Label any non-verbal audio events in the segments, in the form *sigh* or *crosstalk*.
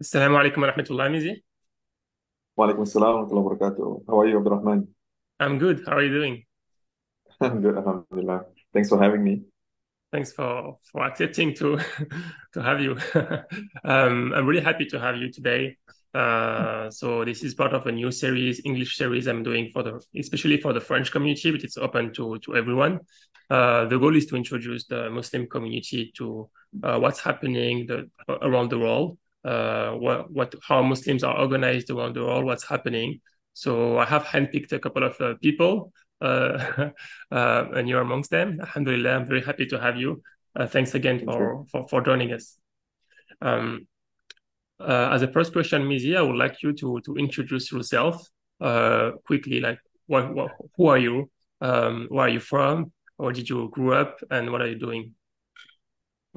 السلام عليكم ورحمة الله Mizi. وعليكم السلام ورحمة الله وبركاته. How are you, Abdurrahman? I'm good. How are you doing? *laughs* I'm good, Alhamdulillah. Thanks for having me. Thanks for for accepting to *laughs* to have you. *laughs* um, I'm really happy to have you today. Uh, so this is part of a new series, English series I'm doing for the especially for the French community, but it's open to to everyone. Uh, the goal is to introduce the Muslim community to uh, what's happening the, around the world, uh, what what how Muslims are organized around the world, what's happening. So I have handpicked a couple of uh, people uh, *laughs* uh, and you're amongst them. Alhamdulillah, I'm very happy to have you. Uh, thanks again Thank you. for, for, for joining us. Um, uh, as a first question, Mizi, I would like you to, to introduce yourself uh, quickly. Like, what, what, who are you? Um, where are you from? Where did you grow up? And what are you doing?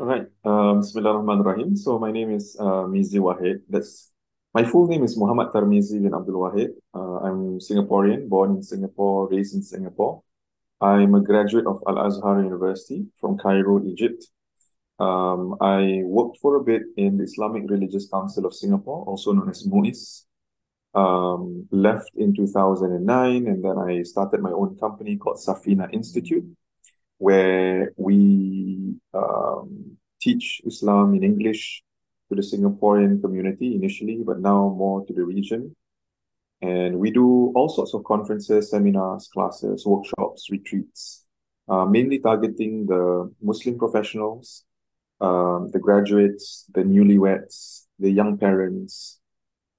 All right. Um, Bismillahirrahmanirrahim. So my name is uh, Mizi Wahid. That's my full name is Muhammad Tarmizi bin Abdul Wahid. Uh, I'm Singaporean, born in Singapore, raised in Singapore. I'm a graduate of Al Azhar University from Cairo, Egypt. Um, I worked for a bit in the Islamic Religious Council of Singapore, also known as MUIS. Um, left in 2009, and then I started my own company called Safinah Institute, where we um, teach Islam in English to the Singaporean community initially, but now more to the region. And we do all sorts of conferences, seminars, classes, workshops, retreats, uh, mainly targeting the Muslim professionals, um, the graduates, the newlyweds, the young parents.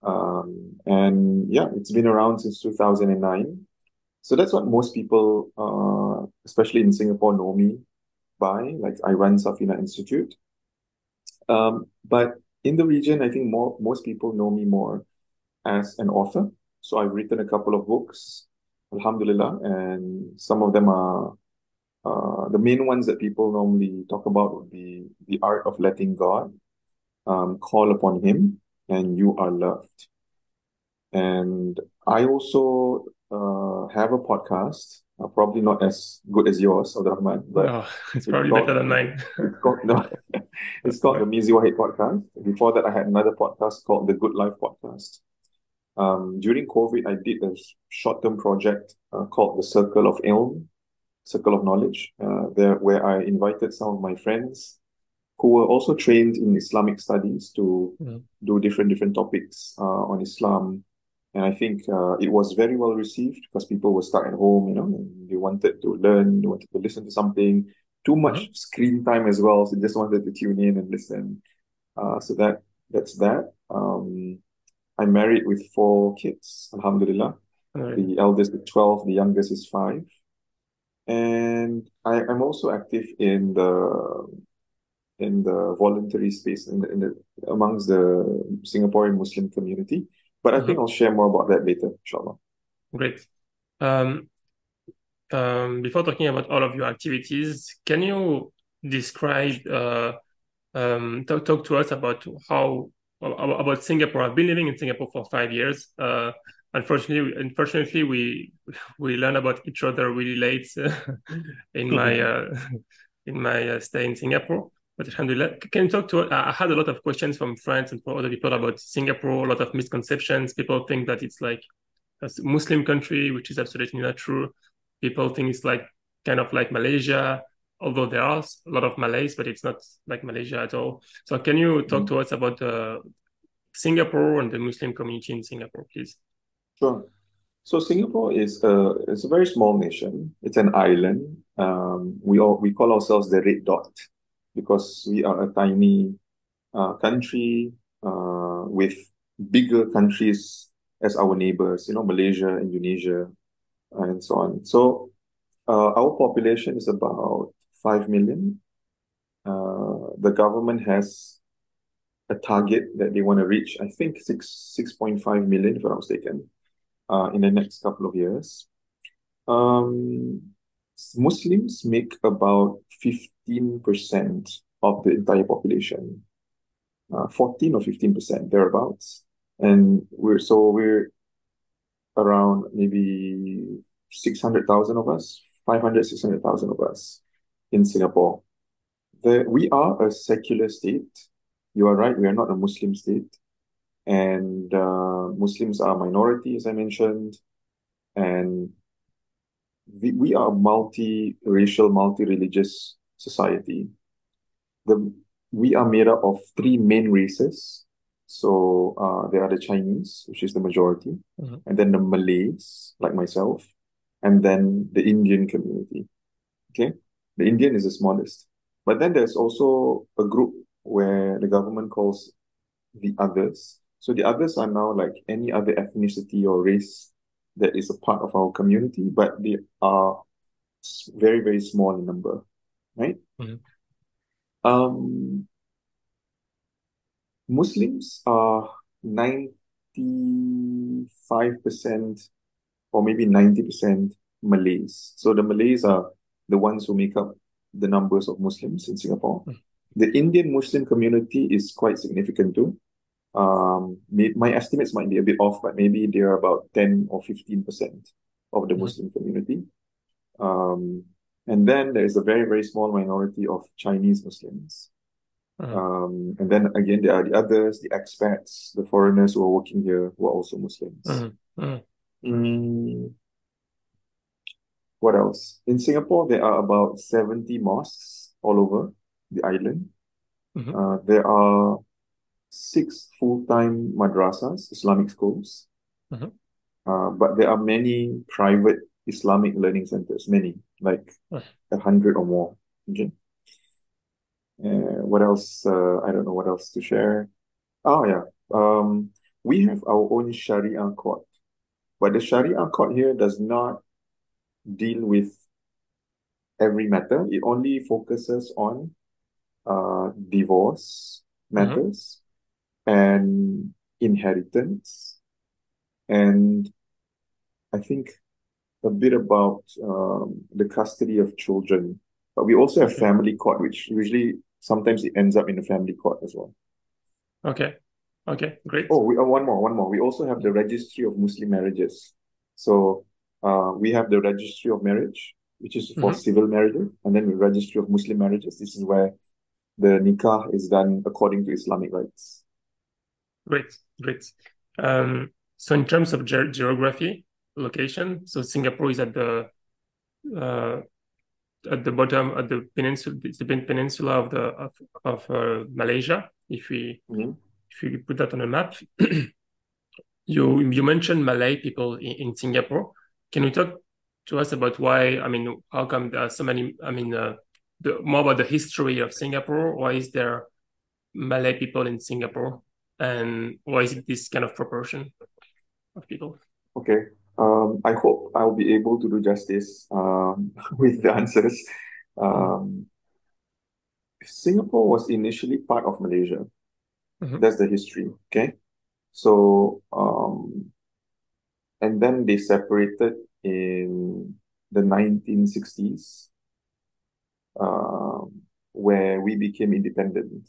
Um, and yeah, it's been around since 2009. So that's what most people, uh, especially in Singapore, know me by. Like I run Safinah Institute. Um, but in the region, I think more most people know me more as an author. So I've written a couple of books, Alhamdulillah, and some of them are uh, the main ones that people normally talk about would be The Art of Letting God, um, Call Upon Him, and You Are Loved. And I also uh, have a podcast, uh, probably not as good as yours, Abdurrahman, but Oh, *laughs* it's it's probably better than mine. *laughs* it's called *laughs* no, it's called the Mizi Wahid podcast. Before that, I had another podcast called the Good Life podcast. Um, during COVID, I did a short-term project uh, called the Circle of Ilm, Circle of Knowledge, uh, there where I invited some of my friends who were also trained in Islamic studies to Mm. do different different topics uh, on Islam. And I think uh, it was very well received because people were stuck at home, you know, and they wanted to learn, they wanted to listen to something. Too much screen time as well, so they just wanted to tune in and listen. Uh, so that that's that. Um, I'm married with four kids, Alhamdulillah. Alright. The eldest is 12, the youngest is five. And I, I'm also active in the in the voluntary space in the, in the amongst the Singaporean Muslim community. But I Mhm. think I'll share more about that later, inshallah. Great. Um, um, before talking about all of your activities, can you describe, uh, um, talk, talk to us about how, about, Singapore? I've been living in Singapore for five years. Uh, unfortunately, unfortunately, we we learn about each other really late *laughs* in my *laughs* uh, in my uh, stay in Singapore. But alhamdulillah, can you talk to I I had a lot of questions from friends and from other people about Singapore, a lot of misconceptions. People think that it's like a Muslim country, which is absolutely not true. People think it's like kind of like Malaysia, although there are a lot of Malays, but it's not like Malaysia at all. So can you talk to us about uh, Singapore and the Muslim community in Singapore, please? Sure. So Singapore is a it's a very small nation. It's an island. Um, we all we call ourselves the red dot because we are a tiny uh, country uh, with bigger countries as our neighbors, you know, Malaysia, Indonesia, and so on. So uh, our population is about 5 million. Uh, the government has a target that they want to reach, I think six 6.5 million, if I'm not mistaken, uh, in the next couple of years. Um, Muslims make about 15% of the entire population, uh, 14 or 15% thereabouts. And we're so we're around maybe 600,000 of us, 500, 600,000 of us in Singapore. The, we are a secular state. You are right, we are not a Muslim state. and uh, Muslims are minority, as I mentioned, and we, we are a multi-racial, multi-religious society. The we are made up of three main races. So uh, there are the Chinese, which is the majority, Mhm. and then the Malays, like myself, and then the Indian community. Okay, the Indian is the smallest, but then there's also a group where the government calls the others. So the others are now like any other ethnicity or race that is a part of our community, but they are very, very small in number, right? Mhm. Um, Muslims are 95% or maybe 90% Malays. So the Malays are the ones who make up the numbers of Muslims in Singapore. Mm. The Indian Muslim community is quite significant too. Um, may, my estimates might be a bit off, but maybe they're about 10 or 15% of the Mhm. Muslim community. Um, and then there is a very, very small minority of Chinese Muslims. Mhm. Um, and then again, there are the others, the expats, the foreigners who are working here who are also Muslims. Mhm. Mhm. Mm, what else? In Singapore, there are about 70 mosques all over the island. Uh, there are six full-time madrasas, Islamic schools. Mhm. Uh, but there are many private Islamic learning centers, many, like Mhm. a hundred or more. Okay. Uh, what else? Uh, I don't know what else to share. Oh yeah. Um, we have our own Sharia court, but the Sharia court here does not deal with every matter. It only focuses on uh divorce Mhm. matters and inheritance, and I think a bit about um, the custody of children. But we also have family court, which usually sometimes it ends up in a family court as well. Okay. Okay. Great. Oh, we, uh, one more, one more. We also have the registry of Muslim marriages. So uh, we have the registry of marriage, which is for Mhm. civil marriages, and then the registry of Muslim marriages. This is where the nikah is done according to Islamic rites. Great. Great. Um, so in terms of ge geography, location, so Singapore is at the uh, at the bottom at the peninsula, it's the pen- peninsula of the of, of uh, Malaysia. If we Mhm. if we put that on a map, *clears throat* you you mentioned Malay people in, in Singapore. Can you talk to us about why? I mean, how come there are so many? I mean, uh, the more about the history of Singapore. Why is there Malay people in Singapore, and why is it this kind of proportion of people? Okay. Um, I hope I'll be able to do justice um, *laughs* with the answers. Um, Singapore was initially part of Malaysia. Mhm. That's the history. Okay. So, um, and then they separated in the 1960s, um, where we became independent.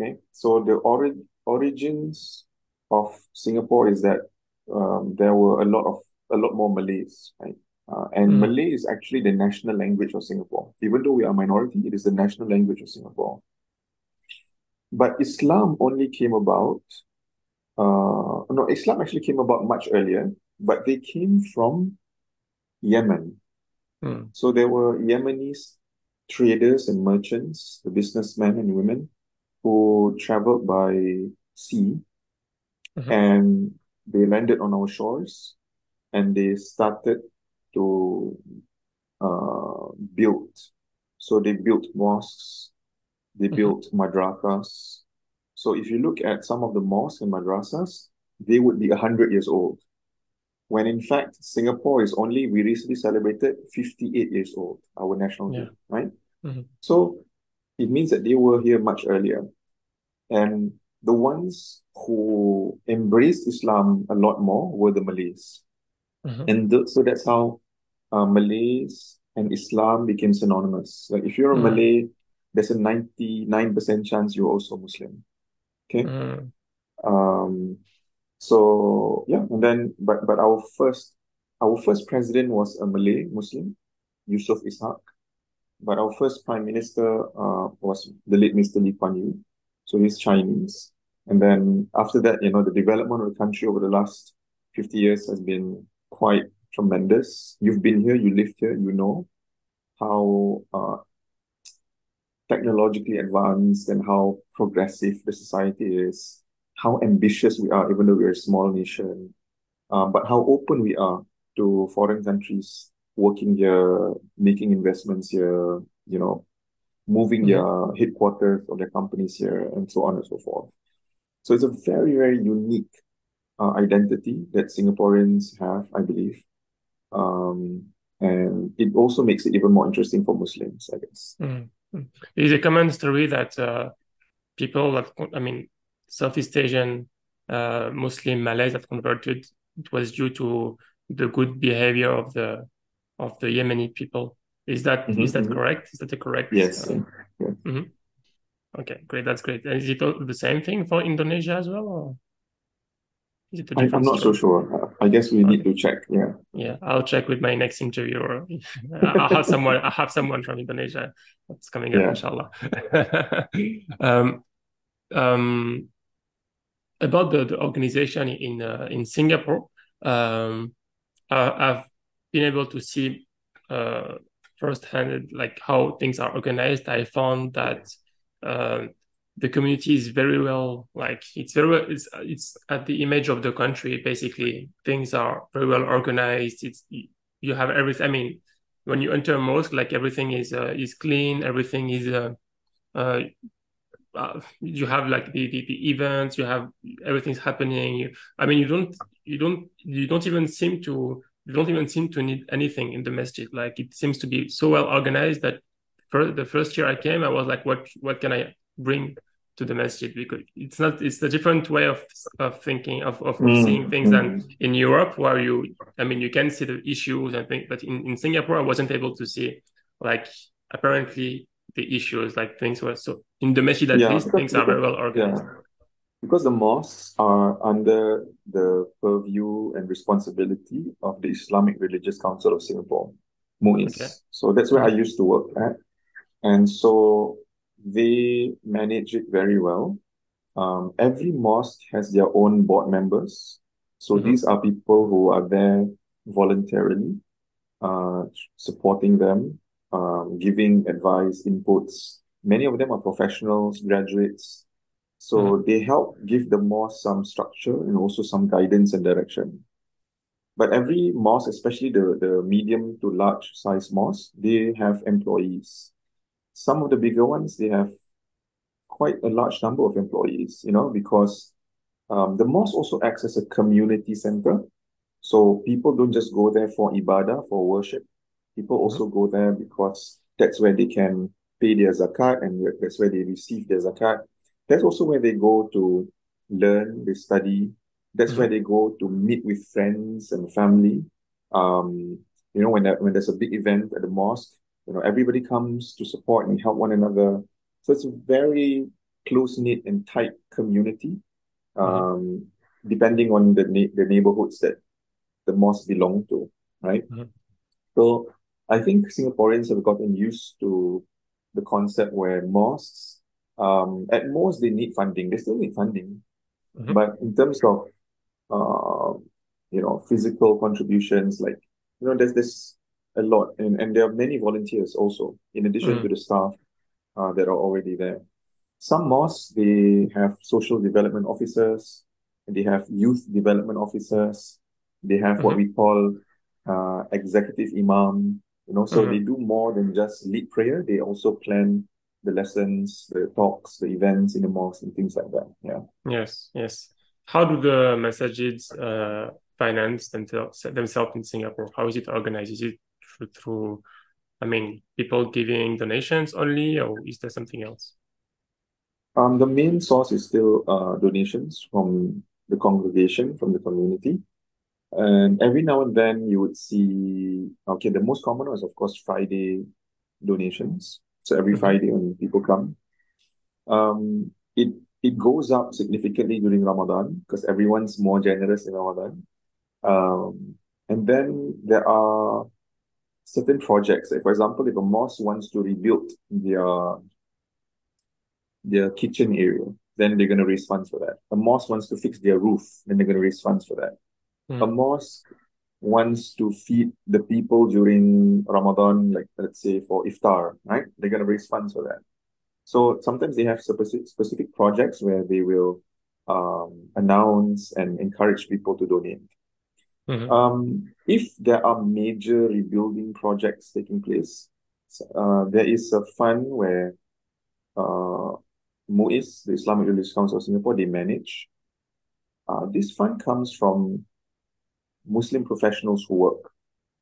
Okay. So the ori origins of Singapore is that um, there were a lot of a lot more Malays, right? Uh, and Mm. Malay is actually the national language of Singapore. Even though we are a minority, it is the national language of Singapore. But Islam only came about, uh, no, Islam actually came about much earlier, but they came from Yemen. Mm. So there were Yemenis traders and merchants, the businessmen and women, who traveled by sea Mhm. and they landed on our shores and they started to uh, build. So they built mosques, they Mhm. built madrasas. So if you look at some of the mosques and madrasas, they would be 100 years old. When in fact, Singapore is only, we recently celebrated 58 years old, our national Yeah. day, right? Mhm. So it means that they were here much earlier. And the ones who embraced Islam a lot more were the Malays. Mhm. And th so that's how uh, Malays and Islam became synonymous. Like if you're a Mm. Malay, there's a 99% chance you're also Muslim. Okay? Mm. Um, so yeah, and then but but our first our first president was a Malay Muslim, Yusof Ishak. But our first prime minister uh, was the late Mr. Lee Kuan Yew. So he's Chinese. And then after that, you know, the development of the country over the last 50 years has been quite tremendous. You've been here, you lived here, you know how uh, technologically advanced and how progressive the society is, how ambitious we are, even though we're a small nation, um, but how open we are to foreign countries working here, making investments here, you know, moving mm-hmm. their headquarters of their companies here, and so on and so forth. So it's a very, very unique uh, identity that Singaporeans have, I believe. Um, and it also makes it even more interesting for Muslims, I guess. Mm-hmm. It's a common story that uh, people that, I mean, Southeast Asian uh, Muslim Malays that converted, it was due to the good behavior of the of the Yemeni people. Is that mm-hmm, is that mm-hmm. correct? Is that the correct? Yes. Uh, yeah. Mm-hmm. Okay, great. That's great. And is it the same thing for Indonesia as well, or is it a different? I, am not so sure. I guess we okay. need to check. Yeah. Yeah, I'll check with my next interviewer. *laughs* I'll have someone. I have someone from Indonesia that's coming up, inshallah. *laughs* um, um, about the, the organization in uh, in Singapore, um, I've been able to see uh, firsthand like how things are organized. I found that uh, the community is very well like it's very well, it's it's at the image of the country basically. Things are very well organized. It's you have everything i mean when you enter a mosque like everything is uh, is clean everything is uh, uh, uh, you have like the, the, the events you have everything's happening. You, i mean you don't you don't you don't even seem to you don't even seem to need anything in the masjid like it seems to be so well organized that for the first year I came, I was like, what what can I bring to the masjid? Because it's not it's a different way of of thinking of, of mm. seeing things mm. than in Europe, where you I mean you can see the issues and things, but in, in Singapore I wasn't able to see like apparently the issues like things were so in the masjid at yeah, least things are very well organized. Yeah. Because the mosques are under the purview and responsibility of the Islamic Religious Council of Singapore, MUIS. Okay. So that's where I used to work at. And so they manage it very well. Um, every mosque has their own board members. So mm-hmm. these are people who are there voluntarily, uh, supporting them, um, giving advice, inputs. Many of them are professionals, graduates. So mm-hmm. they help give the mosque some structure and also some guidance and direction. But every mosque, especially the, the medium to large size mosque, they have employees some of the bigger ones, they have quite a large number of employees, you know, because um, the mosque also acts as a community center. So people don't just go there for ibadah, for worship. People mm-hmm. also go there because that's where they can pay their zakat and that's where they receive their zakat. That's also where they go to learn, they study. That's mm-hmm. where they go to meet with friends and family. Um, you know, when that, when there's a big event at the mosque, you know, everybody comes to support and help one another. So it's a very close knit and tight community. Mm-hmm. Um, depending on the na- the neighborhoods that the mosque belong to, right? Mm-hmm. So I think Singaporeans have gotten used to the concept where mosques, um, at most they need funding. They still need funding, mm-hmm. but in terms of, uh, you know, physical contributions, like you know, there's this a lot, and, and there are many volunteers also, in addition mm. to the staff uh, that are already there. Some mosques, they have social development officers, they have youth development officers, they have mm-hmm. what we call uh, executive imam, you know, so mm-hmm. they do more than just lead prayer, they also plan the lessons, the talks, the events in the mosque and things like that. Yeah. Yes, yes. How do the masajids uh, finance themselves themselves in Singapore? How is it organized? Is it through, I mean, people giving donations only, or is there something else? Um, the main source is still uh, donations from the congregation, from the community. And every now and then you would see, okay, the most common was, of course, Friday donations. So every mm-hmm. Friday when people come. Um, it it goes up significantly during Ramadan because everyone's more generous in Ramadan. Um, and then there are certain projects. Like for example, if a mosque wants to rebuild their their kitchen area, then they're going to raise funds for that. A mosque wants to fix their roof, then they're going to raise funds for that. Mm. A mosque wants to feed the people during Ramadan, like let's say for iftar, right? They're going to raise funds for that. So sometimes they have specific specific projects where they will um, announce and encourage people to donate. Mm-hmm. Um, if there are major rebuilding projects taking place, uh, there is a fund where uh, MUIS, the Islamic Religious Council of Singapore, they manage. Uh, this fund comes from Muslim professionals who work.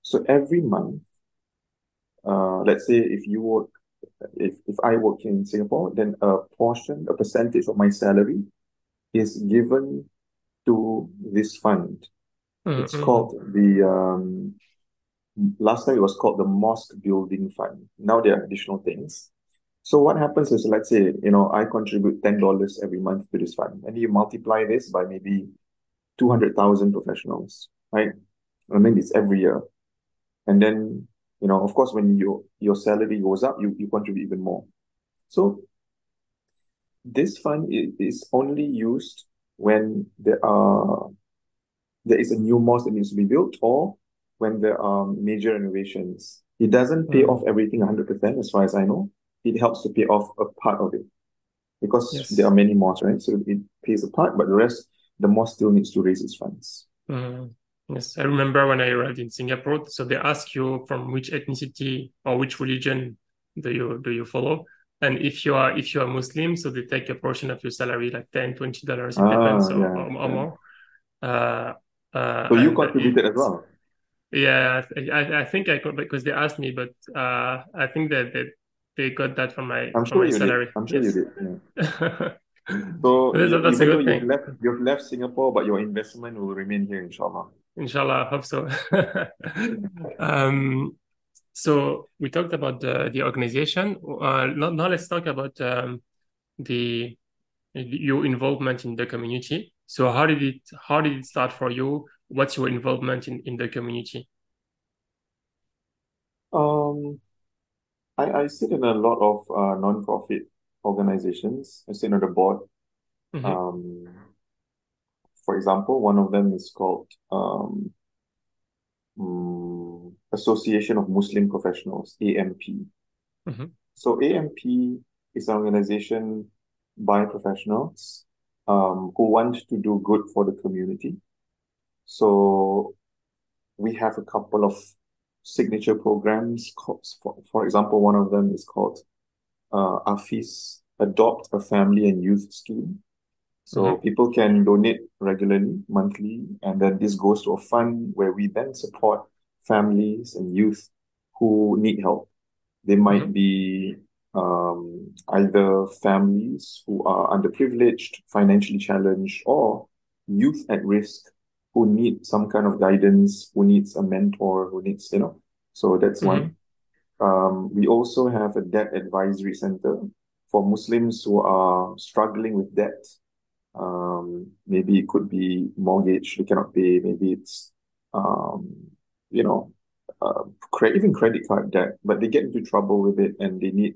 So every month, uh, let's say if you work, if, if I work in Singapore, then a portion, a percentage of my salary is given to this fund. Mm-hmm. It's called the, um, last time it was called the Mosque Building Fund. Now there are additional things. So what happens is, let's say, you know, I contribute $10 every month to this fund, and you multiply this by maybe 200,000 professionals, right? I mean, it's every year. And then, you know, of course, when your your salary goes up, you, you contribute even more. So this fund is only used when there are there is a new mosque that needs to be built or when there are major renovations. It doesn't pay mm. off everything 100% as far as I know. It helps to pay off a part of it because yes. there are many mosques, right? So it pays a part, but the rest, the mosque still needs to raise its funds. Mm. Yes, I remember when I arrived in Singapore. So they ask you from which ethnicity or which religion do you do you follow, and if you are if you are Muslim, so they take a portion of your salary, like 10 20 dollars, it ah, depends, or, or, more. Uh, uh, so you contributed as well. Yeah, I, I think I could because they asked me, but uh, I think that, that they got that from my I'm from sure my salary. Did. I'm sure yes. you did. Yeah. *laughs* so that's, that's even though you've left, you've left Singapore, but your investment will remain here, inshallah. Inshallah, I hope so. *laughs* um, so we talked about the, the organization. Uh, now, now let's talk about um, the your involvement in the community. So how did it how did it start for you? What's your involvement in, in the community? Um, I, I sit in a lot of uh, non-profit organizations. I sit on the board. Mm-hmm. Um, for example, one of them is called um, um, Association of Muslim Professionals, AMP. Mm-hmm. So AMP is an organization by professionals um, who want to do good for the community. So we have a couple of signature programs. For, for example, one of them is called uh, AFIS, Adopt a Family and Youth Scheme. So mm-hmm. people can donate regularly, monthly, and then this goes to a fund where we then support families and youth who need help. They might mm-hmm. be um, either families who are underprivileged, financially challenged, or youth at risk who need some kind of guidance, who needs a mentor, who needs, you know. So that's mm-hmm. one. Um, we also have a debt advisory center for Muslims who are struggling with debt um, maybe it could be mortgage they cannot pay. Maybe it's, um, you know, uh, cre- even credit card debt, but they get into trouble with it and they need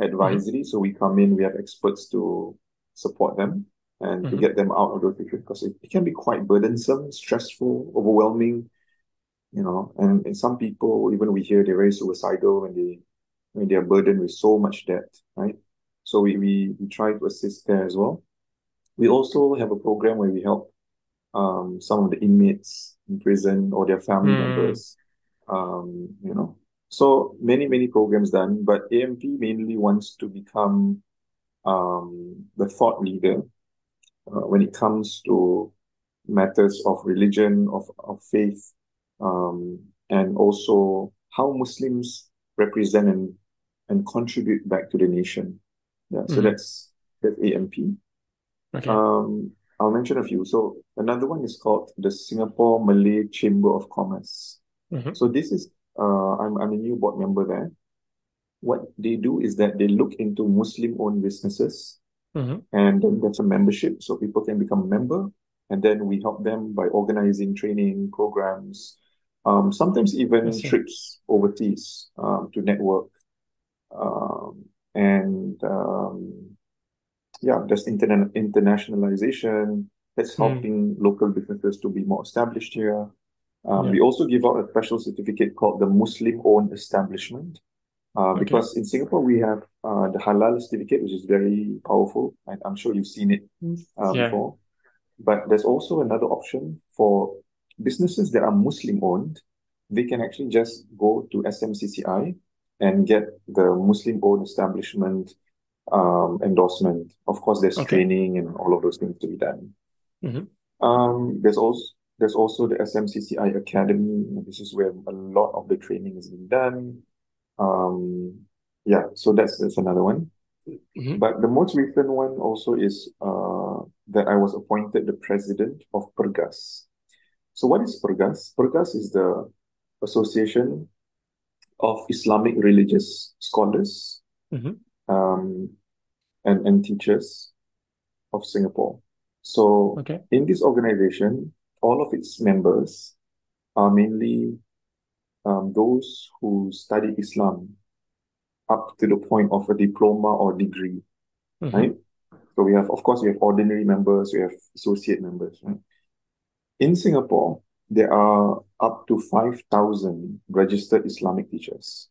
advisory. Mm-hmm. So we come in, we have experts to support them and mm-hmm. to get them out of those situations because it, it, can be quite burdensome, stressful, overwhelming, you know. And, and some people, even we hear they're very suicidal when they when they are burdened with so much debt, right? So we, we, we try to assist there as well. We also have a program where we help um, some of the inmates in prison or their family mm. members. Um, you know, so many many programs done, but AMP mainly wants to become um, the thought leader uh, when it comes to matters of religion, of of faith, um, and also how Muslims represent and and contribute back to the nation. Yeah, so mm. that's that's AMP. Okay. Um, I'll mention a few. So another one is called the Singapore Malay Chamber of Commerce. Mm-hmm. So this is uh, I'm I'm a new board member there. What they do is that they look into Muslim-owned businesses, mm-hmm. and then there's a membership, so people can become a member, and then we help them by organizing training programs, um, sometimes even trips overseas um, to network, um, and um, yeah, there's interna internationalization. That's Mm. helping local businesses to be more established here. Um, Yeah. we also give out a special certificate called the Muslim-owned establishment. Uh, Okay. because in Singapore we have uh, the halal certificate, which is very powerful. I, I'm sure you've seen it uh, Yeah. before. But there's also another option for businesses that are Muslim-owned. They can actually just go to SMCCI and get the Muslim-owned establishment um, endorsement. Of course, there's Okay. training and all of those things to be done. Mhm. Um, there's also there's also the SMCCI Academy. This is where a lot of the training is being done. Um, yeah, so that's that's another one. Mhm. But the most recent one also is uh, that I was appointed the president of Pergas. So what is Pergas? Pergas is the Association of Islamic Religious Scholars Mhm. Um, and, and Teachers of Singapore. So Okay. in this organization, all of its members are mainly um, those who study Islam up to the point of a diploma or degree, Mhm. right? So we have, of course, we have ordinary members, we have associate members, right? In Singapore, there are up to 5,000 registered Islamic teachers.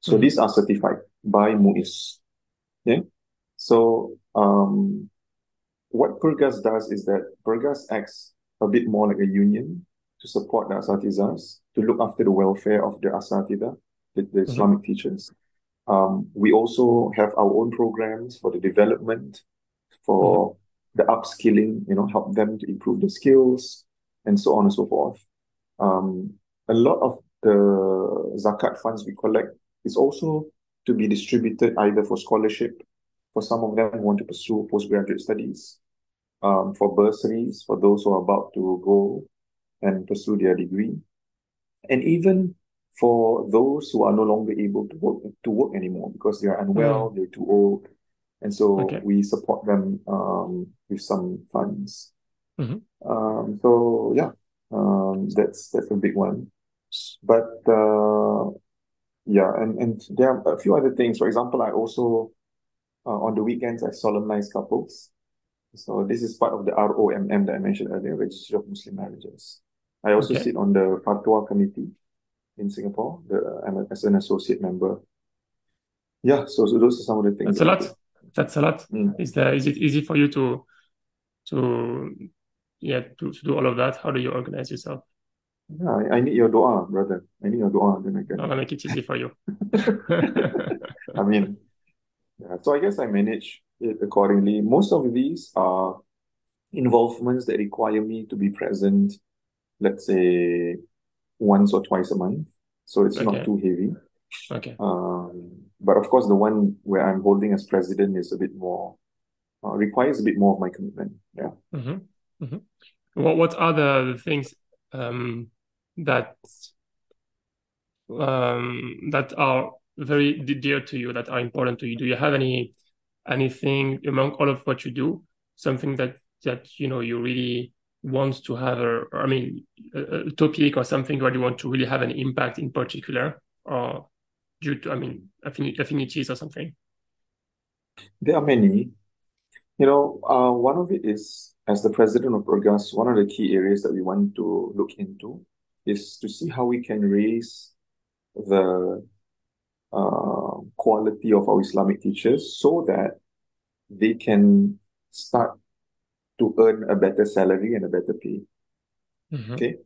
So Mhm. these are certified by MUIS. Okay? So um, what Pergas does is that Pergas acts a bit more like a union to support the Asatizas, to look after the welfare of the Asatidah, the, the Mhm. Islamic teachers. Um, we also have our own programs for the development, for the upskilling, you know, help them to improve their skills, and so on and so forth. Um, a lot of the zakat funds we collect is also to be distributed either for scholarship, for some of them who want to pursue postgraduate studies, um, for bursaries, for those who are about to go and pursue their degree, and even for those who are no longer able to work to work anymore because they are unwell, they're too old, and so Okay. we support them um, with some funds. Mhm. Um, so yeah, um, that's that's a big one. But uh, yeah, and and there are a few other things. For example, I also uh, on the weekends I solemnize couples. So this is part of the ROMM that I mentioned earlier, Registry of Muslim Marriages. I also Okay. sit on the Fatwa Committee in Singapore. The, I'm a- as an associate member. Yeah, so, so those are some of the things That's a that lot. do. That's a lot. Mm. Is there, is it easy for you to to yeah to, to do all of that? How do you organize yourself? Yeah, I, I need your dua, brother. I need your dua, then I can. I'll make it easy for you. *laughs* I mean, yeah, so I guess I manage it accordingly. Most of these are involvements that require me to be present, let's say once or twice a month. So it's not too heavy. Okay. Um, but of course, the one where I'm holding as president is a bit more, uh, requires a bit more of my commitment. Yeah. hmm hmm What what are the, the things um, that um, that are very dear to you, that are important to you? Do you have any anything among all of what you do, something that that you know you really want to have, a, I mean, a, a topic or something where you want to really have an impact in particular, or due to, I mean, affini- affinities or something? There are many. You know, uh, one of it is, as the president of Pergas, one of the key areas that we want to look into is to see how we can raise the uh, quality of our Islamic teachers so that they can start to earn a better salary and a better pay. Mhm. Okay.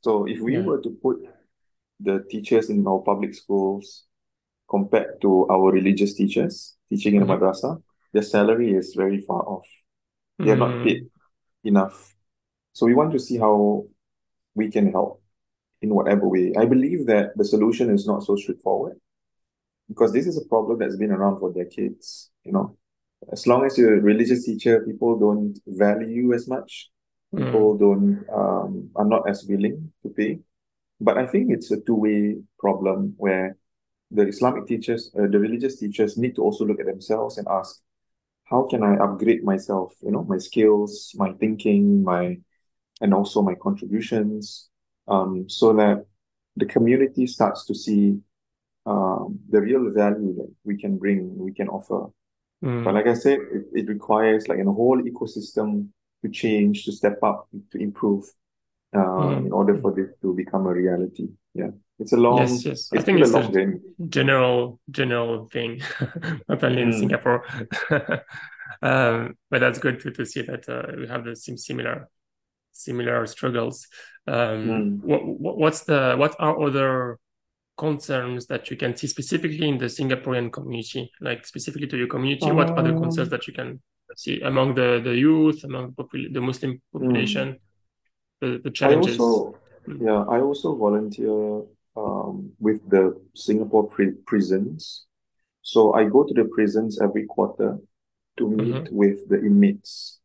So if we Yeah. were to put the teachers in our public schools compared to our religious teachers teaching in a Mhm. madrasa, their salary is very far off. They are not Mm. paid enough. So we want to see how we can help in whatever way. I believe that the solution is not so straightforward because this is a problem that's been around for decades, you know. As long as you're a religious teacher, people don't value you as much. Mm. People don't um, are not as willing to pay. But I think it's a two-way problem where the Islamic teachers, uh, the religious teachers need to also look at themselves and ask, how can I upgrade myself, you know, my skills, my thinking, my and also my contributions, um, so that the community starts to see um, the real value that we can bring, we can offer. But Mm. like I said, it, it requires like a whole ecosystem to change, to step up, to improve, uh, in Mm. order for this to become a reality. Yeah. It's a long, yes. I it's think a it's long a journey. general general thing, *laughs* not only in Mm, Singapore. *laughs* Um, but that's good to, to see that uh, we have the same similar similar struggles. Um, mm. what, what what's the what are other concerns that you can see specifically in the Singaporean community, like specifically to your community? What are the concerns Um, that you can see among the the youth, among popul the Muslim mm. population, the the I challenges? also, Mm. yeah, I also volunteer um, with the Singapore pri prisons. So I go to the prisons every quarter to meet Mm-hmm. with the inmates.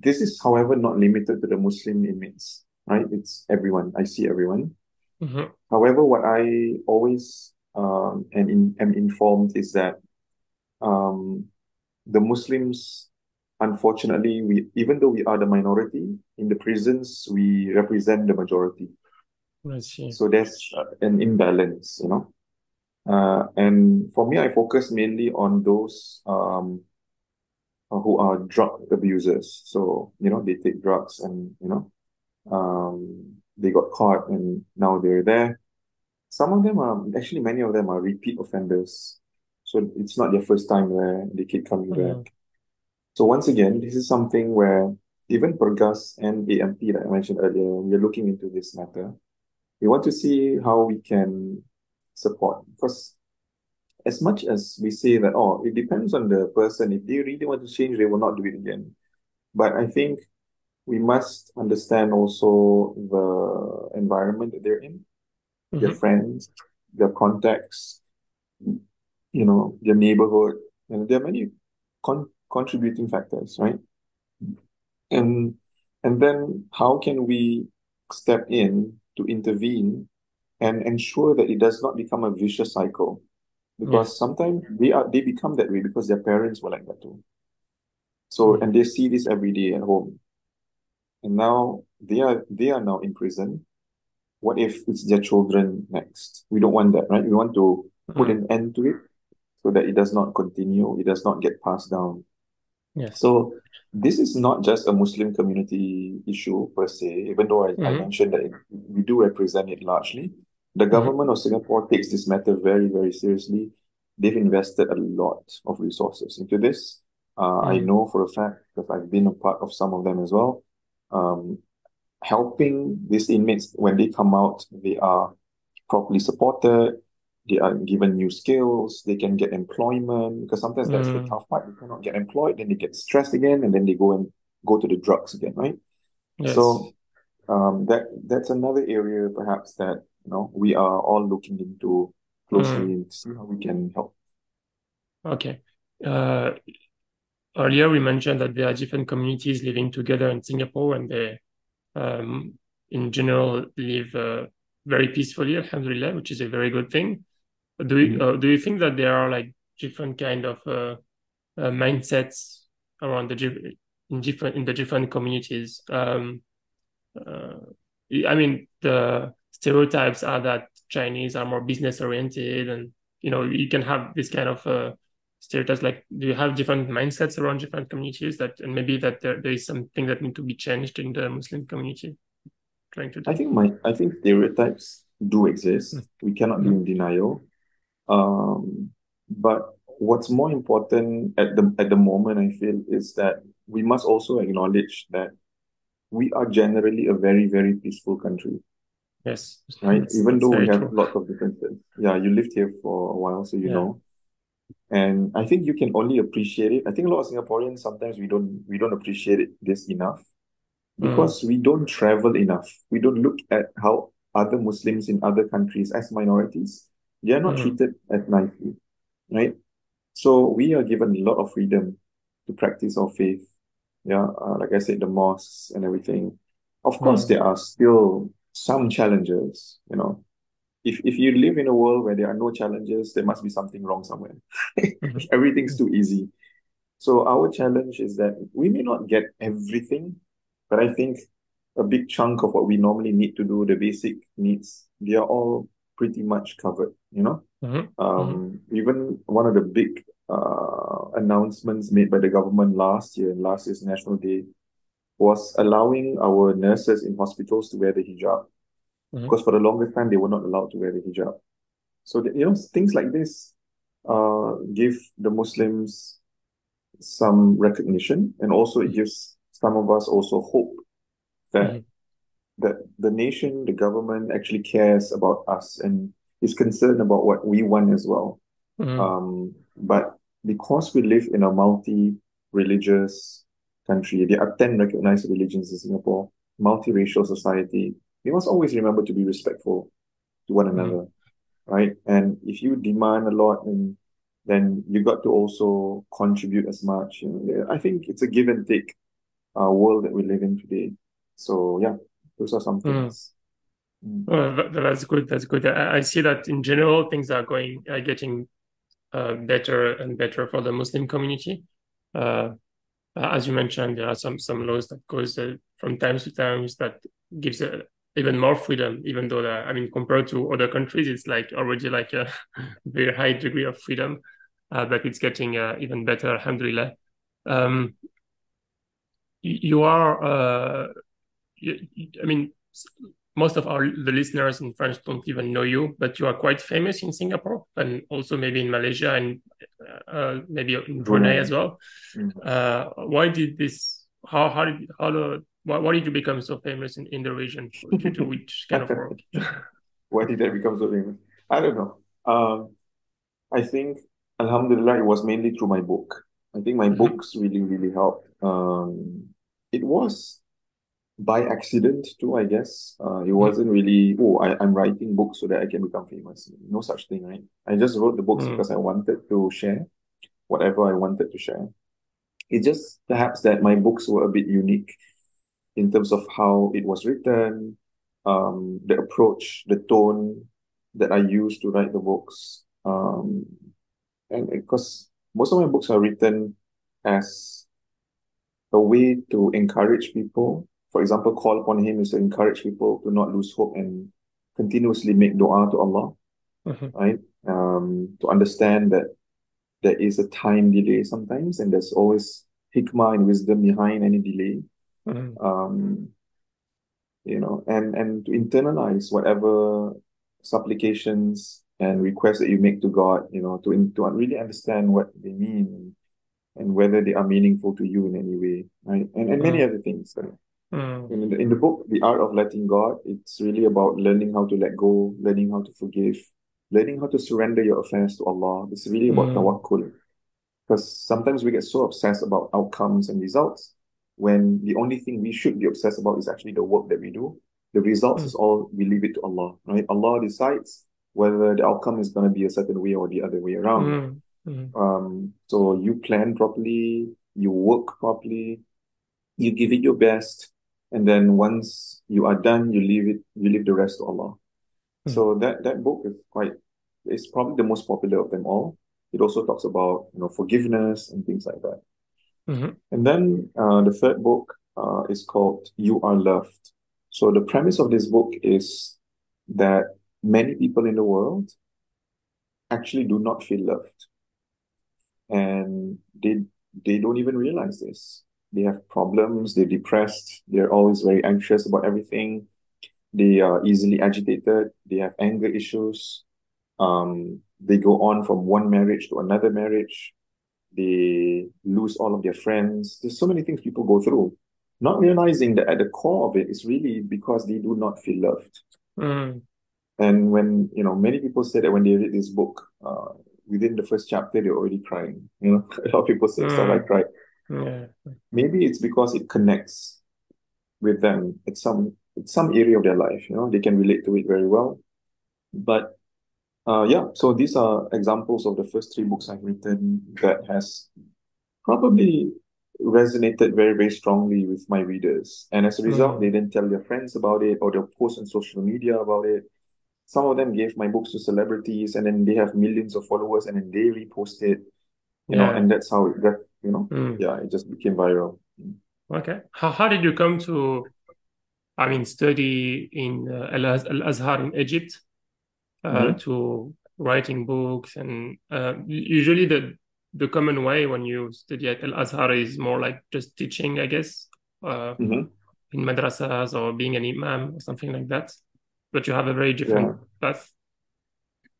This is, however, not limited to the Muslim inmates, right? It's everyone. I see everyone. Mm-hmm. However, what I always um, am, in, am informed is that um, the Muslims, unfortunately, we even though we are the minority in the prisons, we represent the majority. So there's uh, an imbalance, you know. Uh, and for me, I focus mainly on those um, who are drug abusers. So, you know, they take drugs and, you know, um, they got caught and now they're there. Some of them are, actually, many of them are repeat offenders. So it's not their first time where they keep coming Mm-hmm. back. So once again, this is something where even Pergas and AMP that I mentioned earlier, we are looking into this matter. We want to see how we can support. Because as much as we say that, oh, it depends on the person. If they really want to change, they will not do it again. But I think we must understand also the environment that they're in, their Mm-hmm. friends, their contacts, you know, their neighborhood. And there are many con contributing factors, right? And and then how can we step in to intervene and ensure that it does not become a vicious cycle? Because Yes. sometimes they are they become that way because their parents were like that too. So Mm. and they see this every day at home. And now they are they are now in prison. What if it's their children next? We don't want that, right? We want to put Mm. an end to it so that it does not continue, it does not get passed down. Yes. So this is not just a Muslim community issue per se, even though I, I Mm-hmm. mentioned that it, we do represent it largely. The Mm-hmm. government of Singapore takes this matter very, very seriously. They've invested a lot of resources into this. Uh, I Mm. know for a fact because I've been a part of some of them as well. Um, helping these inmates when they come out, they are properly supported, they are given new skills, they can get employment because sometimes that's the Mm. tough part. They cannot get employed, then they get stressed again, and then they go and go to the drugs again, right? Yes. So um, that that's another area perhaps that you know we are all looking into closely Mm. and see how we can help. Okay. Uh, earlier we mentioned that there are different communities living together in Singapore and they, um, in general, live uh, very peacefully, alhamdulillah, which is a very good thing. Do you, Mhm. uh, do you think that there are like different kind of uh, uh, mindsets around the in different in the different communities? Um, uh, I mean, the stereotypes are that Chinese are more business oriented, and you know, you can have this kind of uh, stereotypes. Like, do you have different mindsets around different communities that, and maybe that there, there is something that need to be changed in the Muslim community? Trying to I think my I think stereotypes do exist. We cannot be in denial. Um, but what's more important at the at the moment, I feel, is that we must also acknowledge that we are generally a very, very peaceful country, Yes, right? that's Even that's though we have true. lots of differences. Yeah, you lived here for a while, so you Yeah. know. And I think you can only appreciate it. I think a lot of Singaporeans sometimes we don't we don't appreciate it this enough Mm. because we don't travel enough. We don't look at how other Muslims in other countries as minorities, they are not Mm. treated as nicely, right? So we are given a lot of freedom to practice our faith. Yeah, uh, like I said, the mosques and everything. Of course, Mm. there are still some challenges, you know. If if you live in a world where there are no challenges, there must be something wrong somewhere. Mhm. *laughs* Everything's too easy. So our challenge is that we may not get everything, but I think a big chunk of what we normally need to do, the basic needs, they are all pretty much covered, you know? Mhm. Mhm. Um, even one of the big uh, announcements made by the government last year, and last year's National Day, was allowing our nurses in hospitals to wear the hijab. Mm-hmm. Because for the longest time, they were not allowed to wear the hijab. So, you know, things like this uh, give the Muslims some recognition, and also it gives some of us also hope that mm-hmm. that the nation, the government actually cares about us and is concerned about what we want as well. Mm-hmm. Um, but because we live in a multi-religious country, there are 10 recognized religions in Singapore, multiracial society, we must always remember to be respectful to one mm-hmm. another, right? And if you demand a lot, then then you got to also contribute as much. You know, I think it's a give and take uh, world that we live in today. So yeah, those are some mm. things. Mm. Well, that's good. That's good. I, I, see that in general things are going, are getting uh, better and better for the Muslim community. Uh, as you mentioned, there are some some laws that goes uh, from times to times that gives a, even more freedom. Even though I mean, compared to other countries, it's like already like a *laughs* very high degree of freedom, uh, but it's getting uh, even better. Alhamdulillah. Um, you are, uh, you, I mean, most of our the listeners in France don't even know you, but you are quite famous in Singapore and also maybe in Malaysia and uh, maybe in Brunei as well. Mm-hmm. Uh, why did this? How how did how the why, why did you become so famous in, in the region? Due to which kind of work? *laughs* why did I become so famous? I don't know. Um, I think Alhamdulillah, it was mainly through my book. I think my mm-hmm. books really really helped. Um, it was by accident too, I guess. Uh, it wasn't really, oh, I, I'm writing books so that I can become famous. No such thing, right? I just wrote the books mm. because I wanted to share whatever I wanted to share. It's just perhaps that my books were a bit unique in terms of how it was written, um, the approach, the tone that I used to write the books. Um, and because most of my books are written as a way to encourage people for example, call upon him is to encourage people to not lose hope and continuously make dua to Allah, mm-hmm. right? Um, to understand that there is a time delay sometimes, and there's always hikmah and wisdom behind any delay. Mm-hmm. Um, you know, and and to internalize whatever supplications and requests that you make to God, you know, to to really understand what they mean and whether they are meaningful to you in any way, right? And and many mm-hmm. other things. Mm. In, the, in the book, The Art of Letting God, it's really about learning how to let go, learning how to forgive, learning how to surrender your affairs to Allah. It's really about mm. tawakkul. Because sometimes we get so obsessed about outcomes and results when the only thing we should be obsessed about is actually the work that we do. The results mm. is all we leave it to Allah, right? Allah decides whether the outcome is going to be a certain way or the other way around. Mm. mm. Um, so you plan properly, you work properly, you give it your best, and then once you are done, you leave it, you leave the rest to Allah. Mm. So that that book is quite, it's probably the most popular of them all. It also talks about you know forgiveness and things like that. Mm-hmm. And then uh, the third book uh, is called You Are Loved. So the premise of this book is that many people in the world actually do not feel loved, and they they don't even realize this they have problems, they're depressed, they're always very anxious about everything, they are easily agitated, they have anger issues, um, they go on from one marriage to another marriage, they lose all of their friends. There's so many things people go through, not realizing that at the core of it is really because they do not feel loved. Mm. And when, you know, many people say that when they read this book, uh, within the first chapter, they're already crying. You know, *laughs* a lot of people say, mm. so I cried. Yeah. Maybe it's because it connects with them at some at some area of their life. You know, they can relate to it very well. But uh, yeah, so these are examples of the first three books I've written that has probably resonated very, very strongly with my readers. And as a result, mm. they then tell their friends about it or they'll post on social media about it. Some of them gave my books to celebrities and then they have millions of followers and then they repost it. You yeah. know, and that's how it got you know mm. yeah it just became viral okay how, how did you come to i mean study in uh, al azhar in egypt uh, mm-hmm. to writing books and uh, usually the the common way when you study at Al Azhar is more like just teaching, I guess, uh, hmm in madrasas or being an imam or something like that. But you have a very different Yeah. path.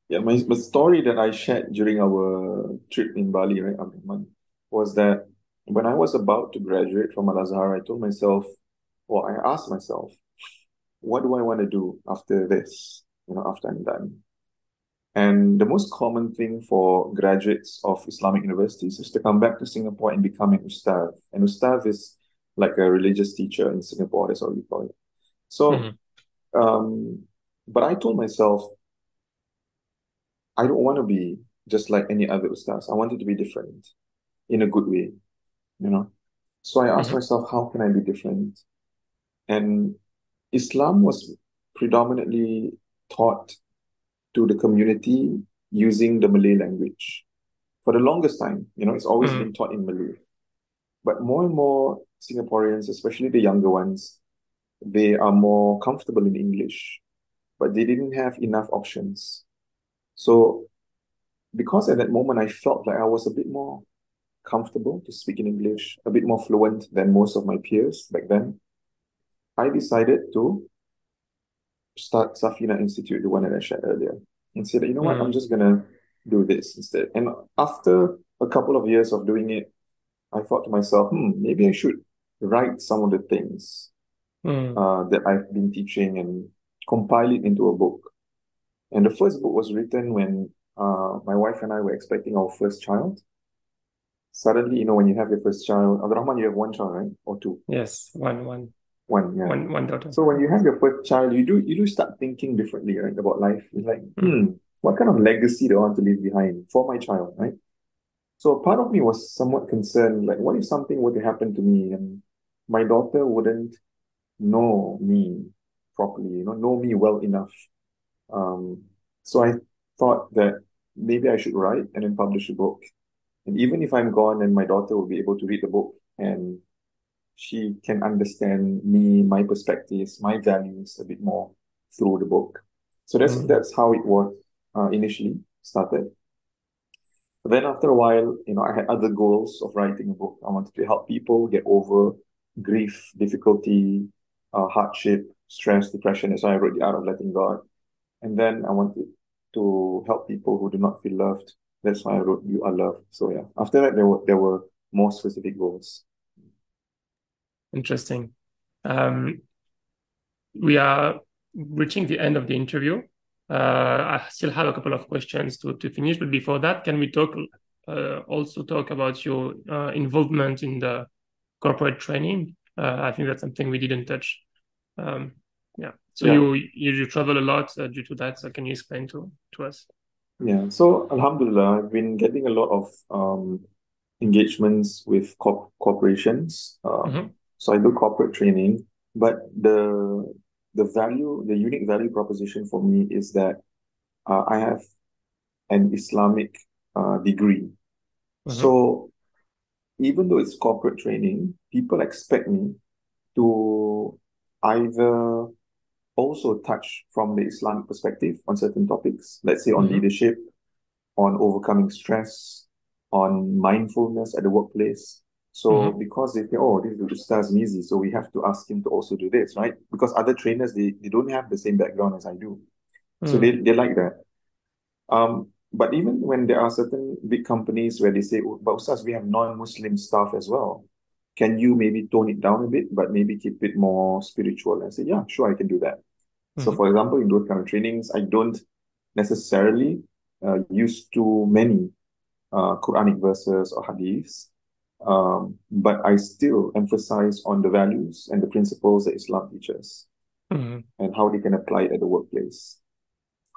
Yeah, my the story that I shared during our trip in Bali, right, Abdurrahman, was that when I was about to graduate from Al Azhar, I told myself, well, I asked myself, what do I want to do after this? You know, after I'm done. And the most common thing for graduates of Islamic universities is to come back to Singapore and become an ustaz. And ustaz is like a religious teacher in Singapore, that's what we call it. So, Mhm. um, but I told myself, I don't want to be just like any other ustaz. I want it to be different in a good way, you know. So I asked Mhm. myself, how can I be different? And Islam was predominantly taught to the community using the Malay language. For the longest time, you know, it's always Mm. been taught in Malay. But more and more Singaporeans, especially the younger ones, they are more comfortable in English, but they didn't have enough options. So because at that moment I felt like I was a bit more comfortable to speak in English, a bit more fluent than most of my peers back then, I decided to start Safinah Institute, the one that I shared earlier, and said, you know what, I'm Mm. just gonna do this instead. And after a couple of years of doing it, I thought to myself, hmm, maybe I should write some of the things Mm. uh, that I've been teaching and compile it into a book. And the first book was written when uh, my wife and I were expecting our first child. Suddenly, you know, when you have your first child, Abdurrahman, you have one child, right? Or two? Yes, one, one, One, yeah. one, one daughter. So when you have your first child, you do you do start thinking differently, right, about life. It's like, Mm. hmm, what kind of legacy do I want to leave behind for my child, right? So part of me was somewhat concerned, like, what if something were to happen to me and my daughter wouldn't know me properly, you know, know me well enough. Um, so I thought that maybe I should write and then publish a book. And even if I'm gone and my daughter will be able to read the book and she can understand me, my perspectives, my values a bit more through the book. So that's Mm. that's how it was uh, initially started. Then after a while, you know, I had other goals of writing a book. I wanted to help people get over grief, difficulty, uh, hardship, stress, depression. That's why I wrote The Art of Letting God. And then I wanted to help people who do not feel loved. That's why I wrote You Are Loved. So yeah, after that there were there were more specific goals. Interesting. Um, we are reaching the end of the interview. Uh, I still have a couple of questions to, to finish, but before that, can we talk uh, also talk about your uh, involvement in the corporate training? Uh, I think that's something we didn't touch. Um, yeah. So Yeah. you, you you travel a lot uh, due to that. So can you explain to to us? Yeah, so Alhamdulillah, I've been getting a lot of um, engagements with corp corporations. Um, Mhm. so I do corporate training, but the the value, the unique value proposition for me is that uh, I have an Islamic uh, degree. Mhm. So even though it's corporate training, people expect me to either also touch from the Islamic perspective on certain topics, let's say on Mhm. leadership, on overcoming stress, on mindfulness at the workplace. So Mhm. because they think, oh, this is Ustaz Mizi, so we have to ask him to also do this, right? Because other trainers, they, they don't have the same background as I do. So Mm. they, they like that. Um, but even when there are certain big companies where they say, oh, but Ustaz, we have non-Muslim staff as well. Can you maybe tone it down a bit, but maybe keep it more spiritual? And say, yeah, sure, I can do that. So for example, in those kind of trainings, I don't necessarily uh, use too many uh, Quranic verses or hadiths, um, but I still emphasize on the values and the principles that Islam teaches Mhm. and how they can apply it at the workplace.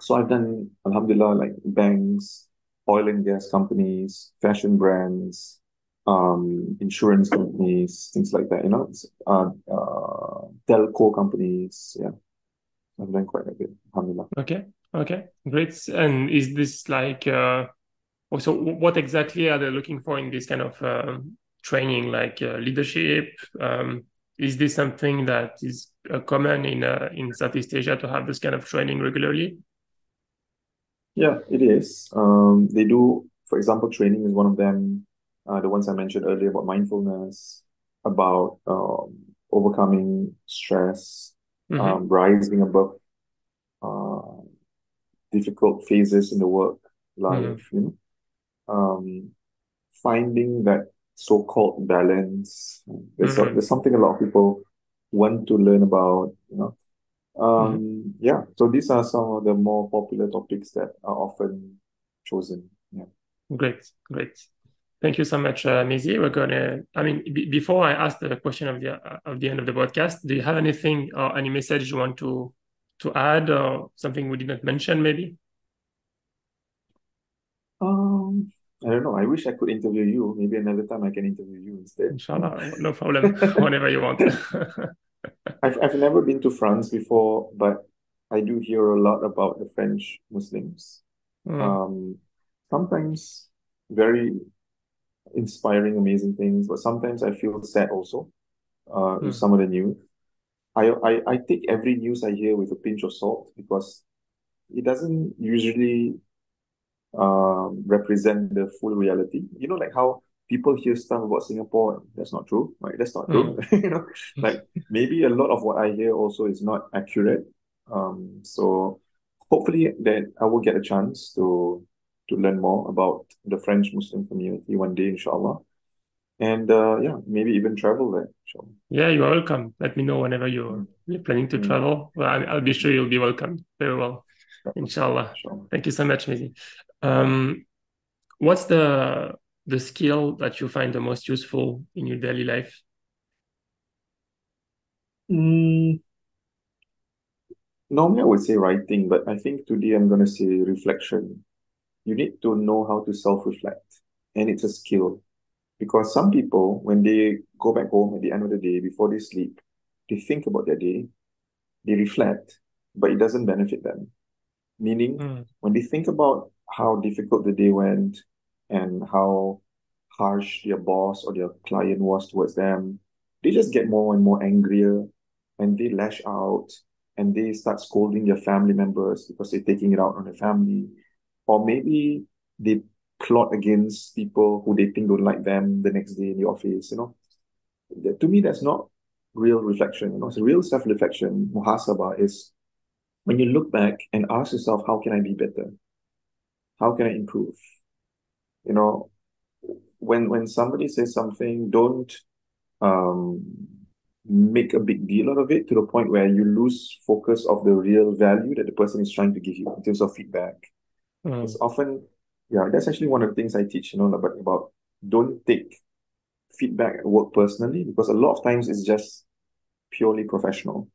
So I've done, alhamdulillah, like banks, oil and gas companies, fashion brands, um, insurance companies, things like that, you know, uh, uh, telco companies. Yeah, I've done quite a bit, alhamdulillah. Okay. Okay. Great. And is this like uh also what exactly are they looking for in this kind of um, training, like uh, leadership? Um, is this something that is uh, common in uh, in Southeast Asia to have this kind of training regularly? Yeah, it is. Um, they do for example, training is one of them. Uh, the ones I mentioned earlier about mindfulness, about um, overcoming stress, Mm-hmm. um, rising above uh, difficult phases in the work Mm-hmm. life, you know, um, finding that so-called balance. There's Mm-hmm. there's something a lot of people want to learn about, you know. Mm-hmm. Um, yeah, so these are some of the more popular topics that are often chosen. Yeah. Great, great. Thank you so much, uh, Mizi. We're gonna. I mean, b before I ask the question of the uh, of the end of the podcast, do you have anything or any message you want to to add or something we did not mention, maybe? Um, I don't know. I wish I could interview you. Maybe another time I can interview you instead. Inshallah, no problem. *laughs* Whenever you want. *laughs* I've I've never been to France before, but I do hear a lot about the French Muslims. Mm, Um, sometimes very inspiring, amazing things, but sometimes I feel sad also, uh, with mm, some of the news. I, I I take every news I hear with a pinch of salt because it doesn't usually um, represent the full reality. You know, like how people hear stuff about Singapore, that's not true, right? That's not true. mm. *laughs* You know, like maybe a lot of what I hear also is not accurate. Um, so hopefully that I will get a chance to to learn more about the French Muslim community one day, inshallah. And uh, yeah, maybe even travel there, inshallah. Yeah, you're welcome. Let me know whenever you're Mm, you're planning to mm, travel. Well, I'll be sure you'll be welcome very well, inshallah. inshallah. Thank you so much, Mizi. Um, what's the the skill that you find the most useful in your daily life? Mm, normally I would say writing, but I think today I'm gonna say reflection. You need to know how to self-reflect, and it's a skill. Because some people, when they go back home at the end of the day, before they sleep, they think about their day, they reflect, but it doesn't benefit them. Meaning, Mm, when they think about how difficult the day went and how harsh their boss or their client was towards them, they just get more and more angrier and they lash out and they start scolding their family members because they're taking it out on their family. Or maybe they plot against people who they think don't like them the next day in the office, you know. To me, that's not real reflection, you know. So real self-reflection, muhasabah, is when you look back and ask yourself, how can I be better? How can I improve? You know, when when somebody says something, don't um make a big deal out of it to the point where you lose focus of the real value that the person is trying to give you in terms of feedback. It's mm, often, yeah, that's actually one of the things I teach, you know, about, about don't take feedback at work personally because a lot of times it's just purely professional,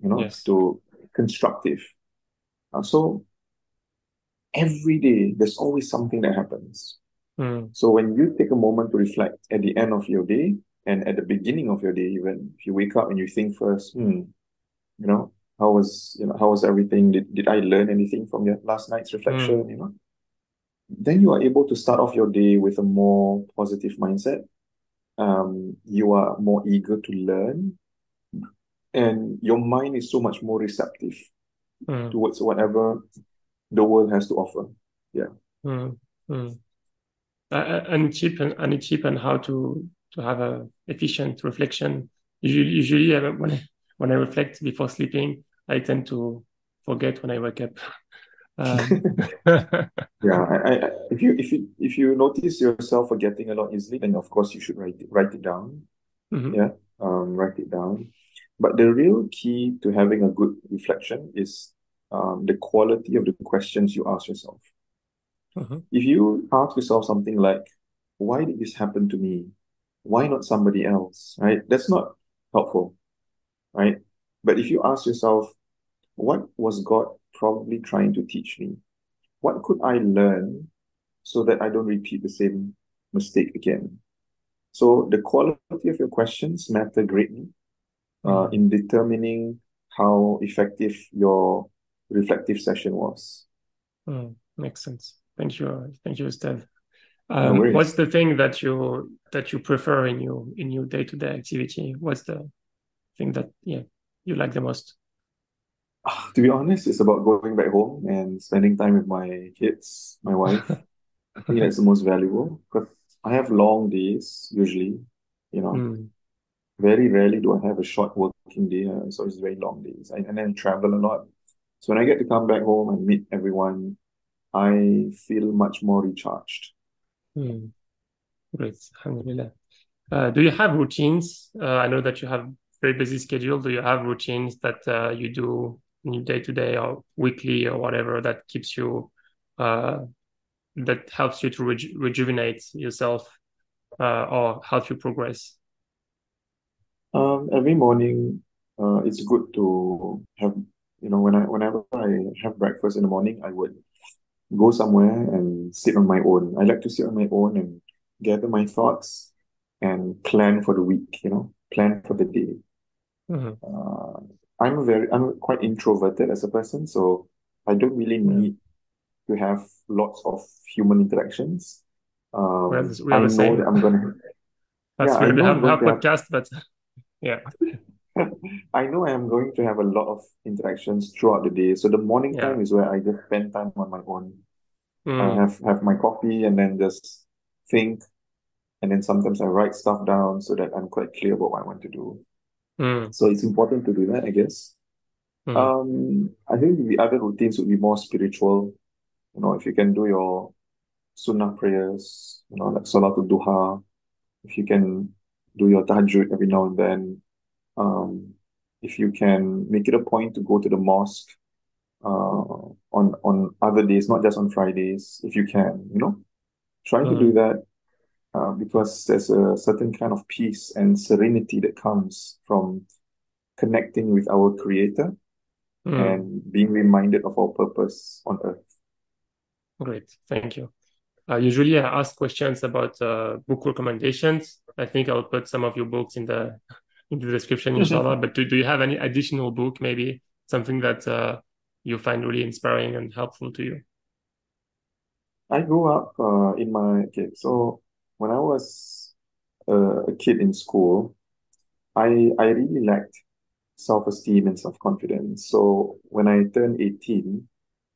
you know, yes. to constructive. Uh, so every day there's always something that happens. Mm, So when you take a moment to reflect at the end of your day and at the beginning of your day, even if you wake up and you think first, hmm, you know, how was, you know, how was everything? Did, did I learn anything from your last night's mm, reflection? You know, then you are able to start off your day with a more positive mindset. Um, you are more eager to learn, and your mind is so much more receptive mm, towards whatever the world has to offer. Yeah. mm, mm. Uh, any tip and any tip on how to to have a efficient reflection? Usually, usually uh, when I, when I reflect before sleeping, I tend to forget when I wake up. *laughs* Um, *laughs* Yeah, I, I, if you if you if you notice yourself forgetting a lot easily, then of course you should write it, write it down. mhm, Yeah, um, write it down. But the real key to having a good reflection is um, the quality of the questions you ask yourself. mhm, If you ask yourself something like, why did this happen to me? Why not somebody else? Right? That's not helpful, right? But if you ask yourself, what was God probably trying to teach me? What could I learn so that I don't repeat the same mistake again? So the quality of your questions matter greatly uh, mhm. in determining how effective your reflective session was. Mm, makes sense. Thank you. Thank you. No Um, worries. what's the thing that you that you prefer in your in your day-to-day activity? What's the thing that yeah you like the most? To be honest, it's about going back home and spending time with my kids, my wife. *laughs* I think that's the most valuable because I have long days usually, you know. Mm. Very rarely do I have a short working day, uh, so it's very long days. I, and then I travel a lot. So when I get to come back home and meet everyone, I feel much more recharged. Mm. Great, alhamdulillah. Uh, do you have routines? Uh, I know that you have very busy schedule. Do you have routines that uh, you do day to day or weekly or whatever that keeps you uh, that helps you to reju rejuvenate yourself uh, or help you progress? Um, every morning, uh, it's good to have, you know, when I whenever I have breakfast in the morning, I would go somewhere and sit on my own. I like to sit on my own and gather my thoughts and plan for the week, you know, plan for the day. Mm-hmm. Uh, I'm very, I'm quite introverted as a person, so I don't really need to have lots of human interactions. Um, we have, we have I know same. that I'm gonna. *laughs* That's yeah, weird. We have, we have podcast, but *laughs* yeah, *laughs* I know I am going to have a lot of interactions throughout the day. So the morning yeah. time is where I just spend time on my own. I Mm, have have my coffee and then just think, and then sometimes I write stuff down so that I'm quite clear about what I want to do. Mm, So it's important to do that, I guess. mm, Um, I think the other routines would be more spiritual. You know, if you can do your sunnah prayers, you know, like Salatul Duha, if you can do your tahajjud every now and then, um, if you can make it a point to go to the mosque, uh, on on other days, not just on Fridays, if you can, you know, try to do mm, that, uh, because there's a certain kind of peace and serenity that comes from connecting with our Creator mm. and being reminded of our purpose on earth. Great, thank you. Uh, usually, I ask questions about uh, book recommendations. I think I'll put some of your books in the *laughs* in the description, inshallah. But do, do you have any additional book, maybe something that uh, you find really inspiring and helpful to you? I grew up uh, in my okay, so when I was uh, a kid in school, I I really lacked self-esteem and self-confidence. So when I turned 18,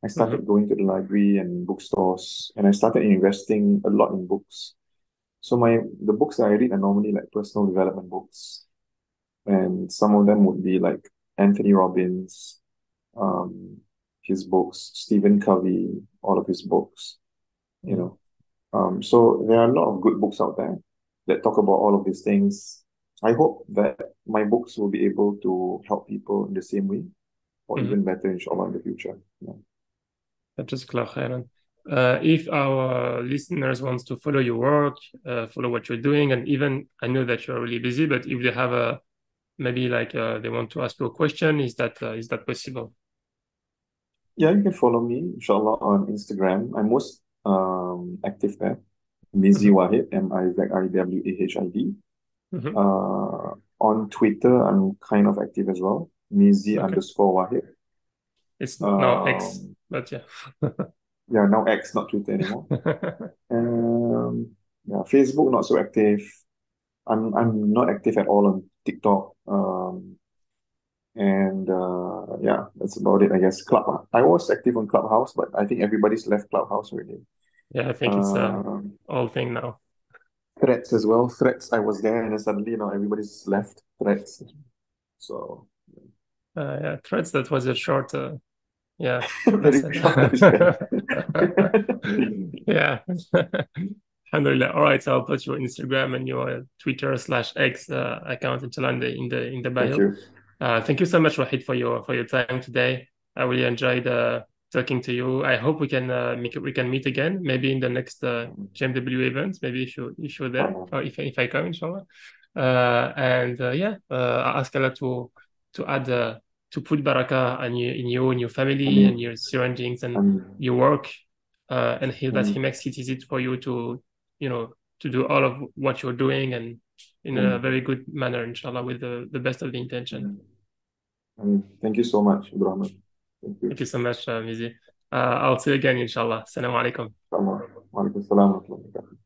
I Mm-hmm. started going to the library and bookstores, and I started investing a lot in books. So my the books that I read are normally like personal development books, and some of them would be like Anthony Robbins, um, his books, Stephen Covey, all of his books, you Mm-hmm. know. Um, so there are a lot of good books out there that talk about all of these things. I hope that my books will be able to help people in the same way, or mm-hmm. even better, inshallah, in the future. Yeah. That is clear, Aaron. Uh, if our listeners wants to follow your work, uh, follow what you're doing, and even I know that you're really busy, but if they have a maybe like uh, they want to ask you a question, is that uh, is that possible? Yeah, you can follow me, inshallah, on Instagram. I'm most uh, um active there. Mizi Mhm. Wahid, M-I-Z-I-W-A-H-I-D. Mhm. Uh, on Twitter, I'm kind of active as well. Mizi Okay. underscore Wahid. It's now X, Um, but yeah. *laughs* yeah, now X, not Twitter anymore. *laughs* Um, yeah, Facebook not so active. I'm I'm not active at all on TikTok. Um, and uh, yeah, that's about it, I guess. Club. I was active on Clubhouse, but I think everybody's left Clubhouse already. Yeah, I think it's a Um, old thing now. Threads as well. Threads. I was there, and then suddenly, you know, everybody's left Threads. So Uh, yeah, threads. that was a short, uh, yeah. *laughs* *laughs* *laughs* Yeah. Alhamdulillah. All right, so I'll put your Instagram and your Twitter slash X uh, account in the in the in the Thank bio. you. Uh, thank you so much, Wahid, for your for your time today. I really enjoyed uh, talking to you. I hope we can uh, make we can meet again, maybe in the next uh, GMW event. Maybe if you if you're there, or if if I come, inshallah. Uh, and uh, yeah, uh, I ask Allah to to add uh, to put barakah in you, in you and your family and your surroundings and your work, uh, and he, that he makes it easy for you to you know to do all of what you're doing and in a very good manner, inshallah, with the, the best of the intention. Thank you so much, Abdurrahman. Thank you. Thank you so much, uh, Mizi. Uh, I'll see you again, inshallah. Assalamu alaikum. Wa alaikum